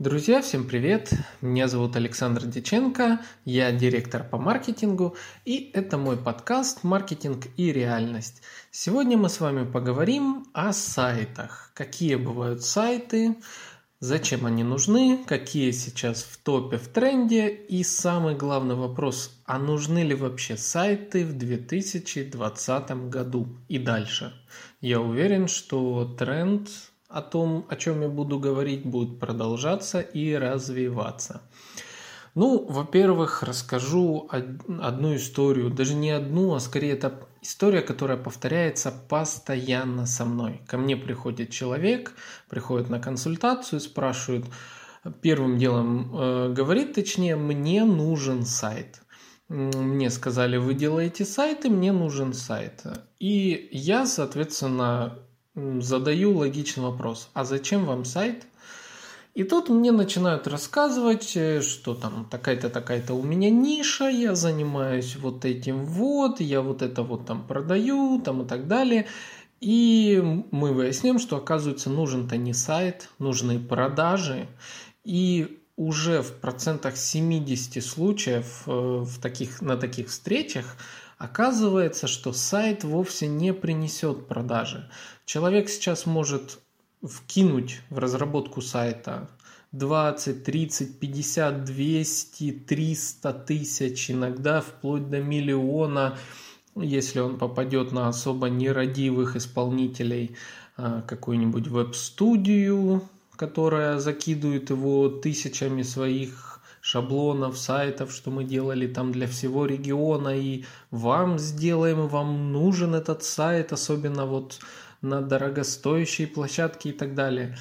Друзья, всем привет! Меня зовут Александр Диченко, я директор по маркетингу, и это мой подкаст «Маркетинг и реальность». Сегодня мы с вами поговорим о сайтах. Какие бывают сайты, зачем они нужны, какие сейчас в топе, в тренде, и самый главный вопрос, а нужны ли вообще сайты в 2020 году и дальше? Я уверен, что тренд о том, о чем я буду говорить, будет продолжаться и развиваться. Ну, во-первых, расскажу одну историю, даже не одну, а скорее это история, которая повторяется постоянно со мной. Ко мне приходит человек, приходит на консультацию, спрашивает, первым делом э, говорит, точнее, мне нужен сайт. Мне сказали, вы делаете сайты, мне нужен сайт. И я, соответственно, задаю логичный вопрос, а зачем вам сайт? И тут мне начинают рассказывать, э, что там такая-то, такая-то у меня ниша, я занимаюсь вот этим вот, я вот это вот там продаю, там и так далее. И мы выясним, что оказывается нужен-то не сайт, нужны продажи. И уже в процентах 70 случаев э, в таких, на таких встречах оказывается, что сайт вовсе не принесет продажи. Человек сейчас может вкинуть в разработку сайта 20, 30, 50, 200, 300 тысяч, иногда вплоть до миллиона, если он попадет на особо нерадивых исполнителей, а, какую-нибудь веб-студию, которая закидывает его тысячами своих шаблонов, сайтов, что мы делали там для всего региона, и вам сделаем, вам нужен этот сайт, особенно вот на дорогостоящие площадки и так далее.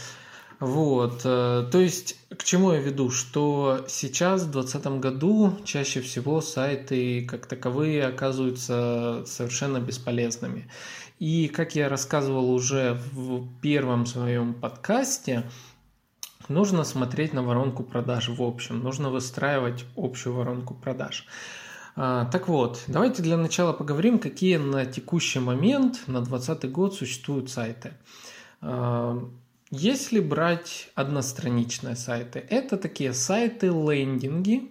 Вот, э, то есть к чему я веду, что сейчас в 2020 году чаще всего сайты как таковые оказываются совершенно бесполезными. И как я рассказывал уже в первом своем подкасте, нужно смотреть на воронку продаж в общем, нужно выстраивать общую воронку продаж. А, так вот, давайте для начала поговорим, какие на текущий момент, на 2020 год существуют сайты. А, если брать одностраничные сайты, это такие сайты-лендинги,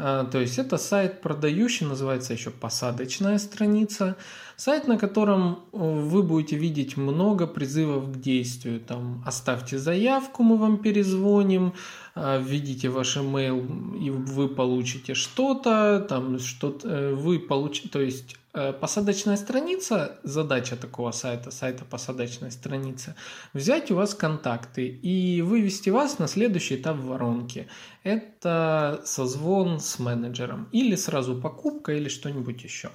то есть это сайт продающий, называется еще посадочная страница. Сайт, на котором э, вы будете видеть много призывов к действию. Там оставьте заявку, мы вам перезвоним, а, введите ваш email и вы получите что-то, там что-то э, вы получите, то есть э, посадочная страница, задача такого сайта, сайта посадочной страницы, взять у вас контакты и вывести вас на следующий этап воронки. Это созвон с менеджером или сразу покупка или что-нибудь еще.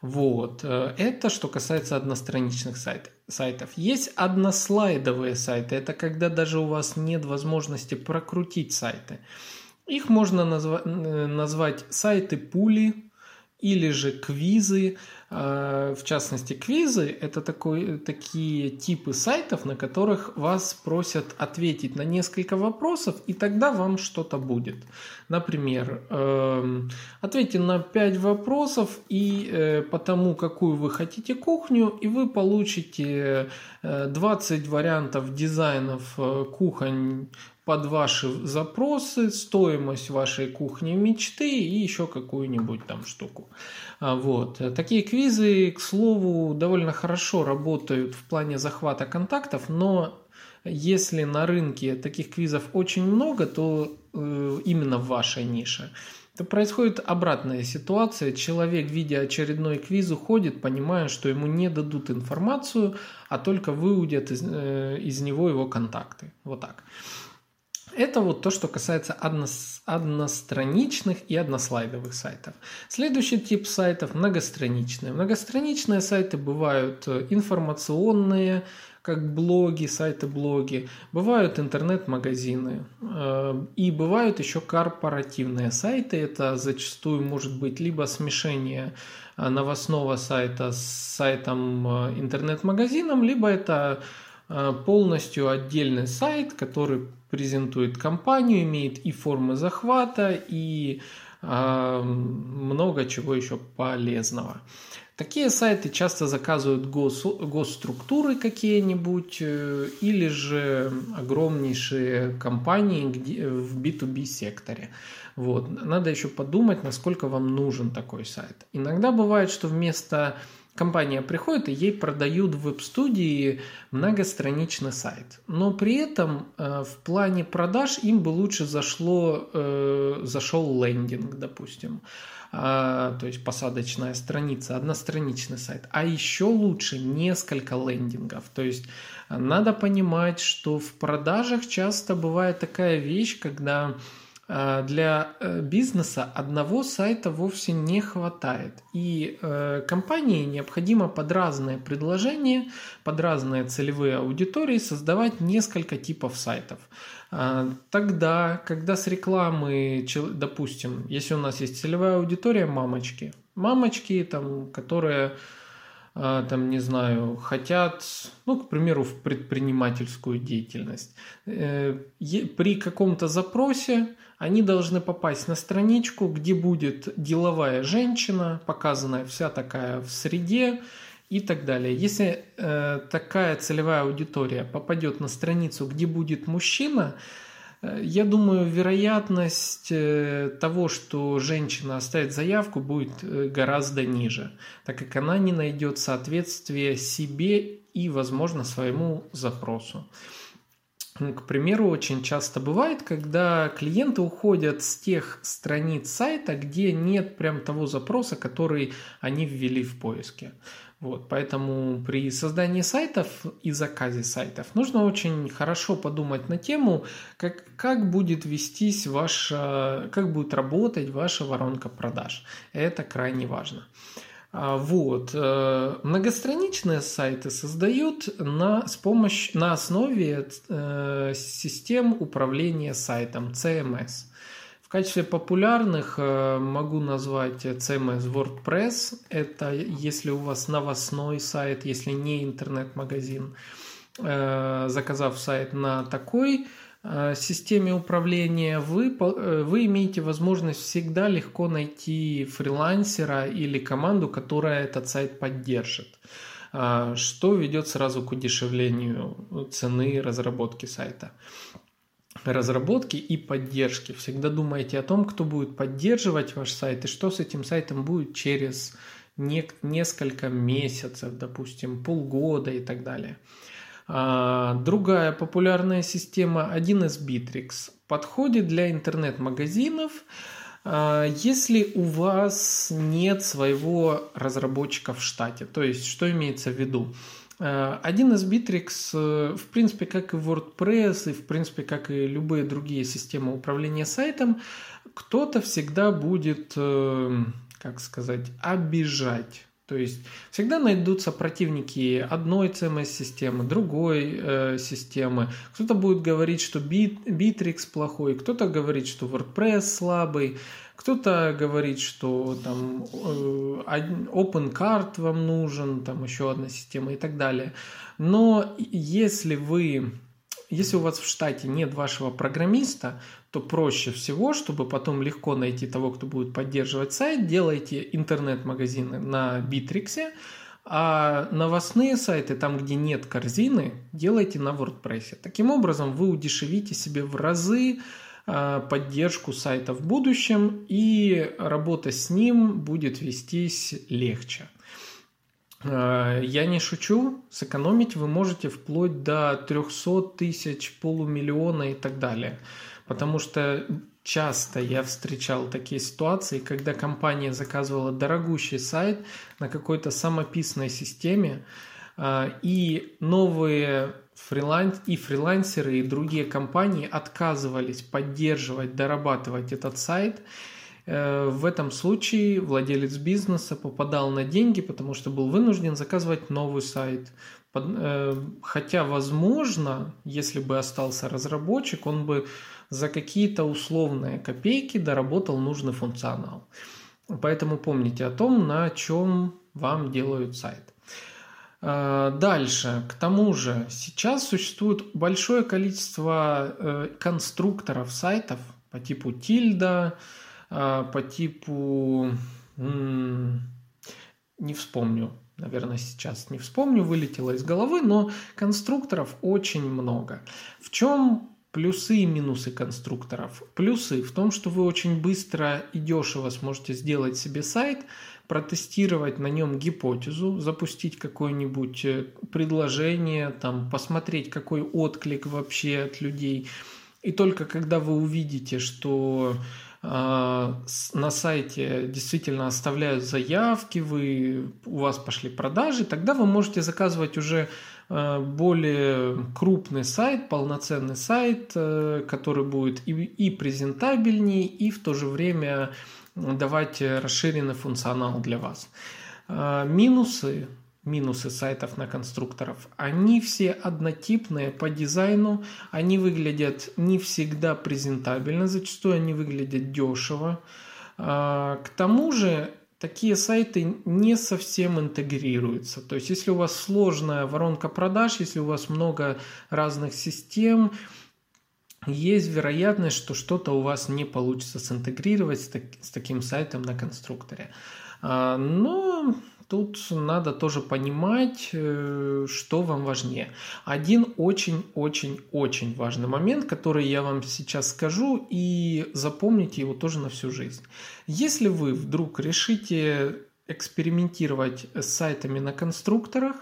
Вот. Э, это что касается одностраничных сайтов. Есть однослайдовые сайты. Это когда даже у вас нет возможности прокрутить сайты. Их можно назва- э, назвать сайты пули, или же квизы. А, в частности, квизы – это такой, такие типы сайтов, на которых вас просят ответить на несколько вопросов, и тогда вам что-то будет. Например, эм, ответьте на 5 вопросов и э, по тому, какую вы хотите кухню, и вы получите 20 э, вариантов дизайнов э, кухонь под ваши запросы, стоимость вашей кухни мечты и еще какую-нибудь там штуку. А, вот. Такие квизы, к слову, довольно хорошо работают в плане захвата контактов, но если на рынке таких квизов очень много, то э, именно в вашей нише, то происходит обратная ситуация. Человек, видя очередной квиз, уходит, понимая, что ему не дадут информацию, а только выудят из, э, из него его контакты. Вот так. Это вот то, что касается одно- одностраничных и однослайдовых сайтов. Следующий тип сайтов – многостраничные. Многостраничные сайты бывают э, информационные, как блоги, сайты-блоги, бывают интернет-магазины э, и бывают еще корпоративные сайты. Это зачастую может быть либо смешение э, новостного сайта с сайтом интернет-магазином, либо это полностью отдельный сайт, который презентует компанию, имеет и формы захвата, и а, много чего еще полезного. Такие сайты часто заказывают гос, госструктуры какие-нибудь э, или же огромнейшие компании где, в B2B секторе. Вот. Надо еще подумать, насколько вам нужен такой сайт. Иногда бывает, что вместо компания приходит и ей продают в веб-студии многостраничный сайт. Но при этом э, в плане продаж им бы лучше зашло, э, зашел лендинг, допустим. А, то есть посадочная страница, одностраничный сайт. А еще лучше несколько лендингов. То есть надо понимать, что в продажах часто бывает такая вещь, когда для э, бизнеса одного сайта вовсе не хватает. И э, компании необходимо под разные предложения, под разные целевые аудитории создавать несколько типов сайтов. Тогда, когда с рекламы, допустим, если у нас есть целевая аудитория мамочки, мамочки, там, которые там, не знаю, хотят, ну, к примеру, в предпринимательскую деятельность. При каком-то запросе они должны попасть на страничку, где будет деловая женщина, показанная вся такая в среде и так далее. Если э, такая целевая аудитория попадет на страницу, где будет мужчина, э, я думаю, вероятность э, того, что женщина оставит заявку, будет э, гораздо ниже, так как она не найдет соответствия себе и, возможно, своему запросу. К примеру, очень часто бывает, когда клиенты уходят с тех страниц сайта, где нет прям того запроса, который они ввели в поиске. Вот, поэтому при создании сайтов и заказе сайтов нужно очень хорошо подумать на тему, как, как будет вестись ваша, как будет работать ваша воронка продаж. Это крайне важно. А, вот. Э, многостраничные сайты создают на, с помощью, на основе э, систем управления сайтом CMS. В качестве популярных э, могу назвать CMS WordPress. Это если у вас новостной сайт, если не интернет-магазин. Заказав сайт на такой Э, системе управления вы, э, вы имеете возможность всегда легко найти фрилансера или команду, которая этот сайт поддержит э, что ведет сразу к удешевлению цены разработки сайта. Разработки и поддержки. Всегда думайте о том, кто будет поддерживать ваш сайт и что с этим сайтом будет через несколько месяцев, допустим, полгода и так далее. А, другая популярная система 1С Bittrex подходит для интернет-магазинов, а, если у вас нет своего разработчика в штате. То есть, что имеется в виду? А, один из Bittrex, э, в принципе, как и WordPress, и в принципе, как и любые другие системы управления сайтом, кто-то всегда будет, э, как сказать, обижать то есть всегда найдутся противники одной CMS-системы, другой э, системы. Кто-то будет говорить, что Bit, Bittrex плохой, кто-то говорит, что WordPress слабый, кто-то говорит, что там э, OpenCart вам нужен, там еще одна система и так далее. Но если вы если у вас в штате нет вашего программиста, то проще всего, чтобы потом легко найти того, кто будет поддерживать сайт, делайте интернет-магазины на Битриксе, а новостные сайты, там, где нет корзины, делайте на WordPress. Таким образом, вы удешевите себе в разы а, поддержку сайта в будущем, и работа с ним будет вестись легче. А, я не шучу, сэкономить вы можете вплоть до 300 тысяч, полумиллиона и так далее. Потому что часто я встречал такие ситуации, когда компания заказывала дорогущий сайт на какой-то самописной системе, а, и новые фриланс и фрилансеры и другие компании отказывались поддерживать, дорабатывать этот сайт. Э, в этом случае владелец бизнеса попадал на деньги, потому что был вынужден заказывать новый сайт. Э, хотя, возможно, если бы остался разработчик, он бы за какие-то условные копейки доработал нужный функционал. Поэтому помните о том, на чем вам делают сайт. А, дальше, к тому же, сейчас существует большое количество э, конструкторов сайтов по типу Tilda, а, по типу... Не вспомню, наверное, сейчас не вспомню, вылетело из головы, но конструкторов очень много. В чем плюсы и минусы конструкторов? Плюсы в том, что вы очень быстро и дешево сможете сделать себе сайт, протестировать на нем гипотезу, запустить какое-нибудь э, предложение, там, посмотреть, какой отклик вообще от людей. И только когда вы увидите, что э, на сайте действительно оставляют заявки, вы, у вас пошли продажи, тогда вы можете заказывать уже более крупный сайт, полноценный сайт, э, который будет и, и презентабельнее, и в то же время давать расширенный функционал для вас. А, минусы, минусы сайтов на конструкторов, они все однотипные по дизайну, они выглядят не всегда презентабельно, зачастую они выглядят дешево. К тому же такие сайты не совсем интегрируются. То есть, если у вас сложная воронка продаж, если у вас много разных систем, есть вероятность, что что-то у вас не получится синтегрировать с, так, с таким сайтом на конструкторе. А, но тут надо тоже понимать, э, что вам важнее. Один очень-очень-очень важный момент, который я вам сейчас скажу, и запомните его тоже на всю жизнь. Если вы вдруг решите экспериментировать с сайтами на конструкторах,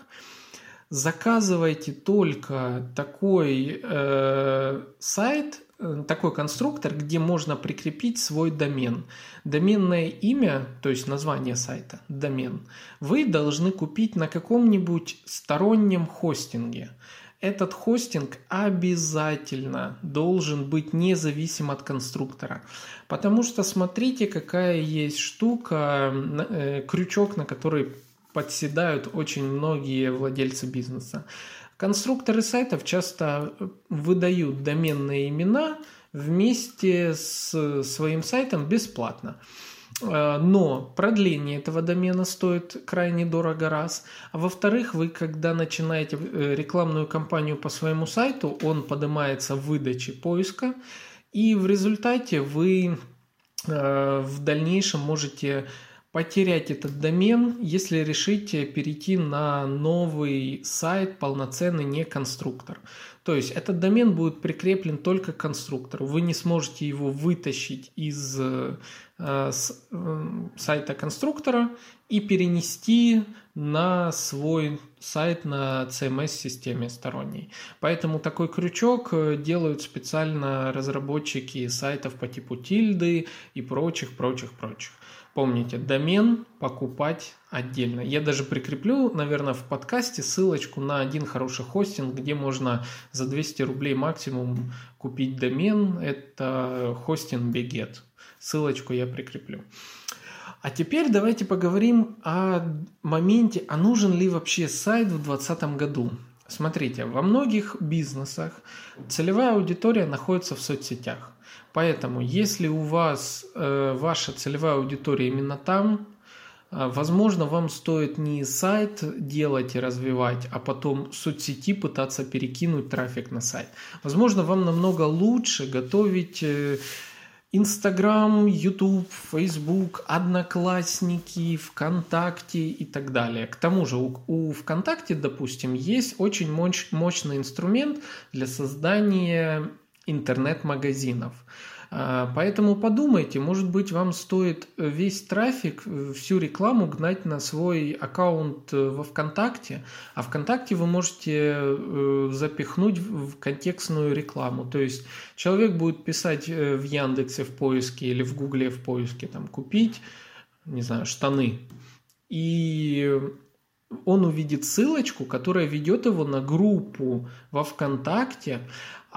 заказывайте только такой э, сайт, такой конструктор, где можно прикрепить свой домен. Доменное имя, то есть название сайта, домен, вы должны купить на каком-нибудь стороннем хостинге. Этот хостинг обязательно должен быть независим от конструктора. Потому что смотрите, какая есть штука, э, крючок, на который подседают очень многие владельцы бизнеса. Конструкторы сайтов часто выдают доменные имена вместе с своим сайтом бесплатно. Э, но продление этого домена стоит крайне дорого раз. А во-вторых, вы когда начинаете э, рекламную кампанию по своему сайту, он поднимается в выдаче поиска, и в результате вы э, в дальнейшем можете потерять этот домен, если решите перейти на новый сайт, полноценный не конструктор. То есть этот домен будет прикреплен только к конструктору. Вы не сможете его вытащить из э, с, э, сайта конструктора и перенести на свой сайт на CMS-системе сторонней. Поэтому такой крючок э, делают специально разработчики сайтов по типу тильды и прочих, прочих, прочих. Помните, домен покупать отдельно. Я даже прикреплю, наверное, в подкасте ссылочку на один хороший хостинг, где можно за 200 рублей максимум купить домен. Это хостинг Beget. Ссылочку я прикреплю. А теперь давайте поговорим о моменте, а нужен ли вообще сайт в 2020 году. Смотрите, во многих бизнесах целевая аудитория находится в соцсетях. Поэтому, если у вас э, ваша целевая аудитория именно там, э, возможно, вам стоит не сайт делать и развивать, а потом соцсети пытаться перекинуть трафик на сайт. Возможно, вам намного лучше готовить э, Инстаграм, Ютуб, Фейсбук, Одноклассники, ВКонтакте и так далее. К тому же у, у ВКонтакте, допустим, есть очень мощ, мощный инструмент для создания интернет-магазинов. А, поэтому подумайте, может быть, вам стоит весь трафик, всю рекламу гнать на свой аккаунт э, во ВКонтакте, а ВКонтакте вы можете э, запихнуть в контекстную рекламу. То есть человек будет писать э, в Яндексе в поиске или в Гугле в поиске, там, купить, не знаю, штаны. И он увидит ссылочку, которая ведет его на группу во ВКонтакте,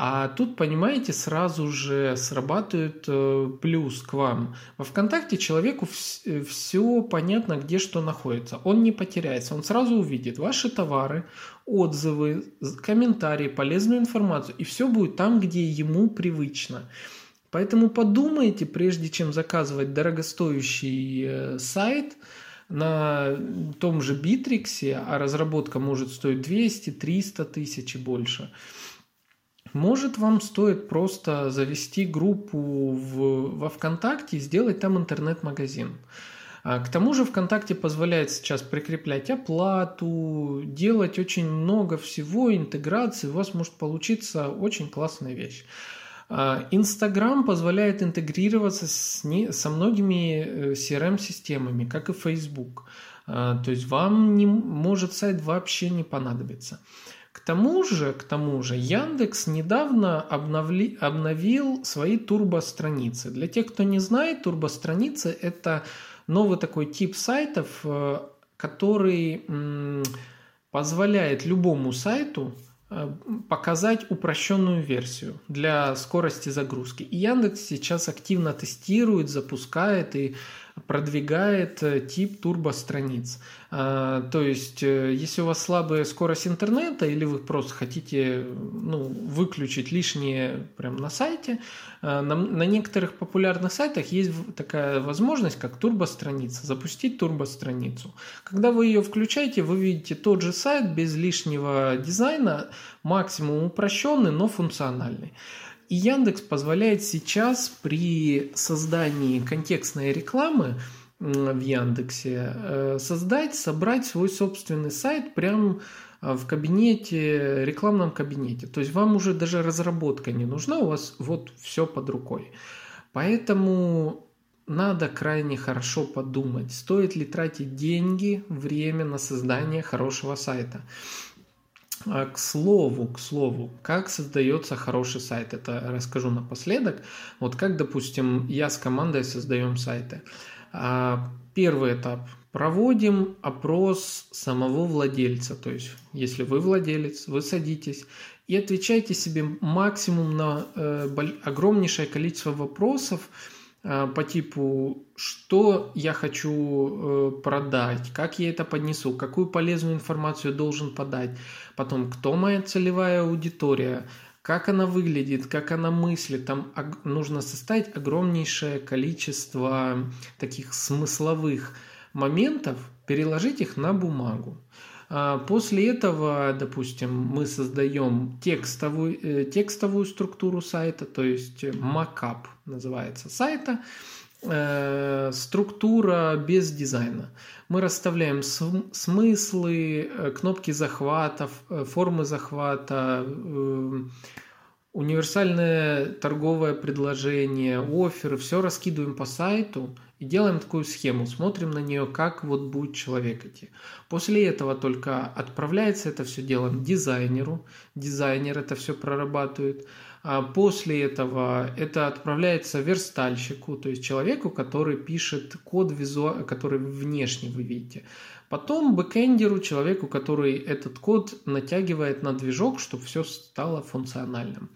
а тут, понимаете, сразу же срабатывает э, плюс к вам. Во ВКонтакте человеку вс- все понятно, где что находится. Он не потеряется, он сразу увидит ваши товары, отзывы, комментарии, полезную информацию. И все будет там, где ему привычно. Поэтому подумайте, прежде чем заказывать дорогостоящий э, сайт на том же Битриксе, а разработка может стоить 200, 300 тысяч и больше – Может, вам стоит просто завести группу в, во ВКонтакте и сделать там интернет-магазин. А, к тому же ВКонтакте позволяет сейчас прикреплять оплату, делать очень много всего, интеграции. У вас может получиться очень классная вещь. А, Инстаграм позволяет интегрироваться с не, со многими CRM-системами, э, как и Facebook. А, то есть вам не может сайт вообще не понадобиться. К тому же, к тому же, Яндекс недавно обновли, обновил свои турбостраницы. Для тех, кто не знает, турбостраницы – это новый такой тип сайтов, э, который позволяет любому сайту показать упрощенную версию для скорости загрузки. И Яндекс сейчас активно тестирует, запускает и продвигает э, тип турбостраниц. А, то есть, э, если у вас слабая скорость интернета или вы просто хотите ну, выключить лишнее прямо на сайте, э, на, на некоторых популярных сайтах есть такая возможность, как турбостраница, запустить турбостраницу. Когда вы ее включаете, вы видите тот же сайт без лишнего дизайна, максимум упрощенный, но функциональный. И Яндекс позволяет сейчас при создании контекстной рекламы в Яндексе э, создать, собрать свой собственный сайт прямо э, в кабинете, рекламном кабинете. То есть вам уже даже разработка не нужна, у вас вот все под рукой. Поэтому надо крайне хорошо подумать, стоит ли тратить деньги, время на создание хорошего сайта. А, к слову, к слову, как создается хороший сайт, это расскажу напоследок. Вот как, допустим, я с командой создаем сайты. А, первый этап. Проводим опрос самого владельца. То есть, если вы владелец, вы садитесь и отвечаете себе максимум на э, огромнейшее количество вопросов, Э, по типу, что я хочу э, продать, как я это поднесу, какую полезную информацию должен подать, потом, кто моя целевая аудитория, как она выглядит, как она мыслит. Там нужно составить огромнейшее количество таких смысловых моментов, переложить их на бумагу. А после этого, допустим, мы создаем текстовую, э, текстовую структуру сайта, то есть макап называется сайта, э, структура без дизайна. Мы расставляем смыслы, э, кнопки захвата, формы захвата, универсальное торговое предложение, оферы, все раскидываем по сайту и делаем такую схему, смотрим на нее, как вот будет человек идти. После этого только отправляется это все дело дизайнеру, дизайнер это все прорабатывает, после этого это отправляется верстальщику, то есть человеку, который пишет код, визу... который внешне вы видите. Потом бэкэндеру, человеку, который этот код натягивает на движок, чтобы все стало функциональным.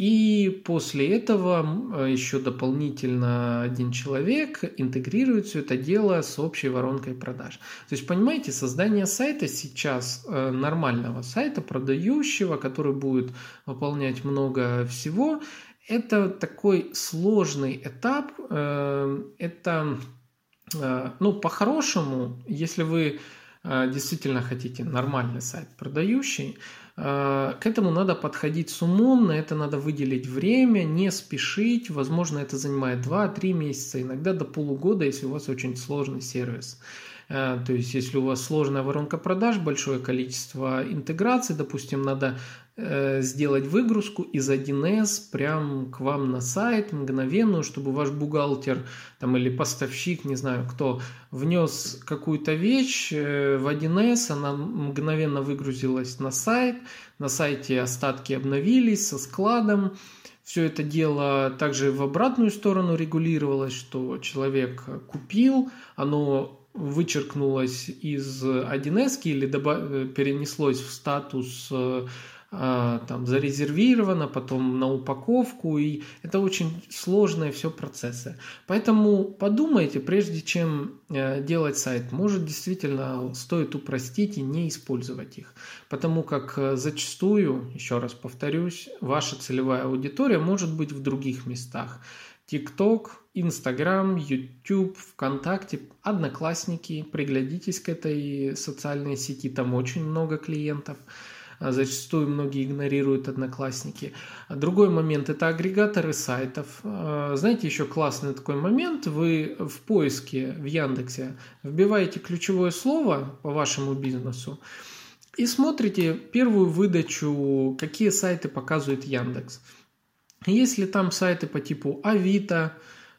И после этого еще дополнительно один человек интегрирует все это дело с общей воронкой продаж. То есть, понимаете, создание сайта сейчас, э, нормального сайта, продающего, который будет выполнять много всего, это такой сложный этап. Э, это Э, ну, по-хорошему, если вы э, действительно хотите нормальный сайт продающий, э, к этому надо подходить с умом, на это надо выделить время, не спешить. Возможно, это занимает 2-3 месяца, иногда до полугода, если у вас очень сложный сервис. То есть, если у вас сложная воронка продаж, большое количество интеграций, допустим, надо Э, сделать выгрузку из 1С прям к вам на сайт мгновенную, чтобы ваш бухгалтер там, или поставщик, не знаю кто, внес какую-то вещь э, в 1С, она мгновенно выгрузилась на сайт, на сайте остатки обновились со складом, все это дело также в обратную сторону регулировалось, что человек купил, оно вычеркнулось из 1С или добав... перенеслось в статус а, там зарезервировано, потом на упаковку, и это очень сложные все процессы. Поэтому подумайте, прежде чем э, делать сайт, может действительно стоит упростить и не использовать их, потому как э, зачастую, еще раз повторюсь, ваша целевая аудитория может быть в других местах. TikTok, Instagram, YouTube, ВКонтакте, Одноклассники. Приглядитесь к этой социальной сети, там очень много клиентов – а зачастую многие игнорируют одноклассники. Другой момент – это агрегаторы сайтов. А, знаете, еще классный такой момент. Вы в поиске в Яндексе вбиваете ключевое слово по вашему бизнесу, и смотрите первую выдачу, какие сайты показывает Яндекс. Если там сайты по типу Авито,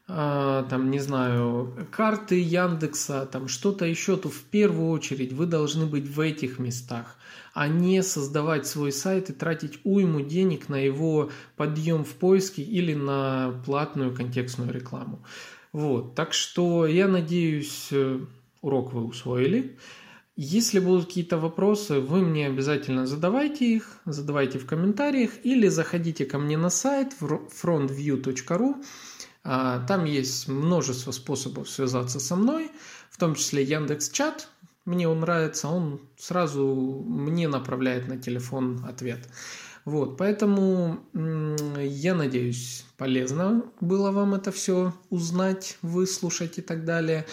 а, там, не знаю, карты Яндекса, там что-то еще, то в первую очередь вы должны быть в этих местах, а не создавать свой сайт и тратить уйму денег на его подъем в поиске или на платную контекстную рекламу. Вот, так что я надеюсь, э, урок вы усвоили. Если будут какие-то вопросы, вы мне обязательно задавайте их, задавайте в комментариях или заходите ко мне на сайт frontview.ru а, там есть множество способов связаться со мной, в том числе Яндекс Чат. Мне он нравится, он сразу мне направляет на телефон ответ. Вот, поэтому я надеюсь, полезно было вам это все узнать, выслушать и так далее.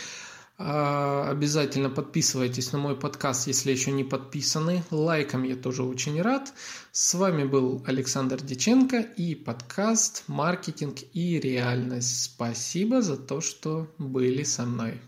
А, обязательно подписывайтесь на мой подкаст, если еще не подписаны. Лайком я тоже очень рад. С вами был Александр Диченко и подкаст «Маркетинг и реальность». Спасибо за то, что были со мной.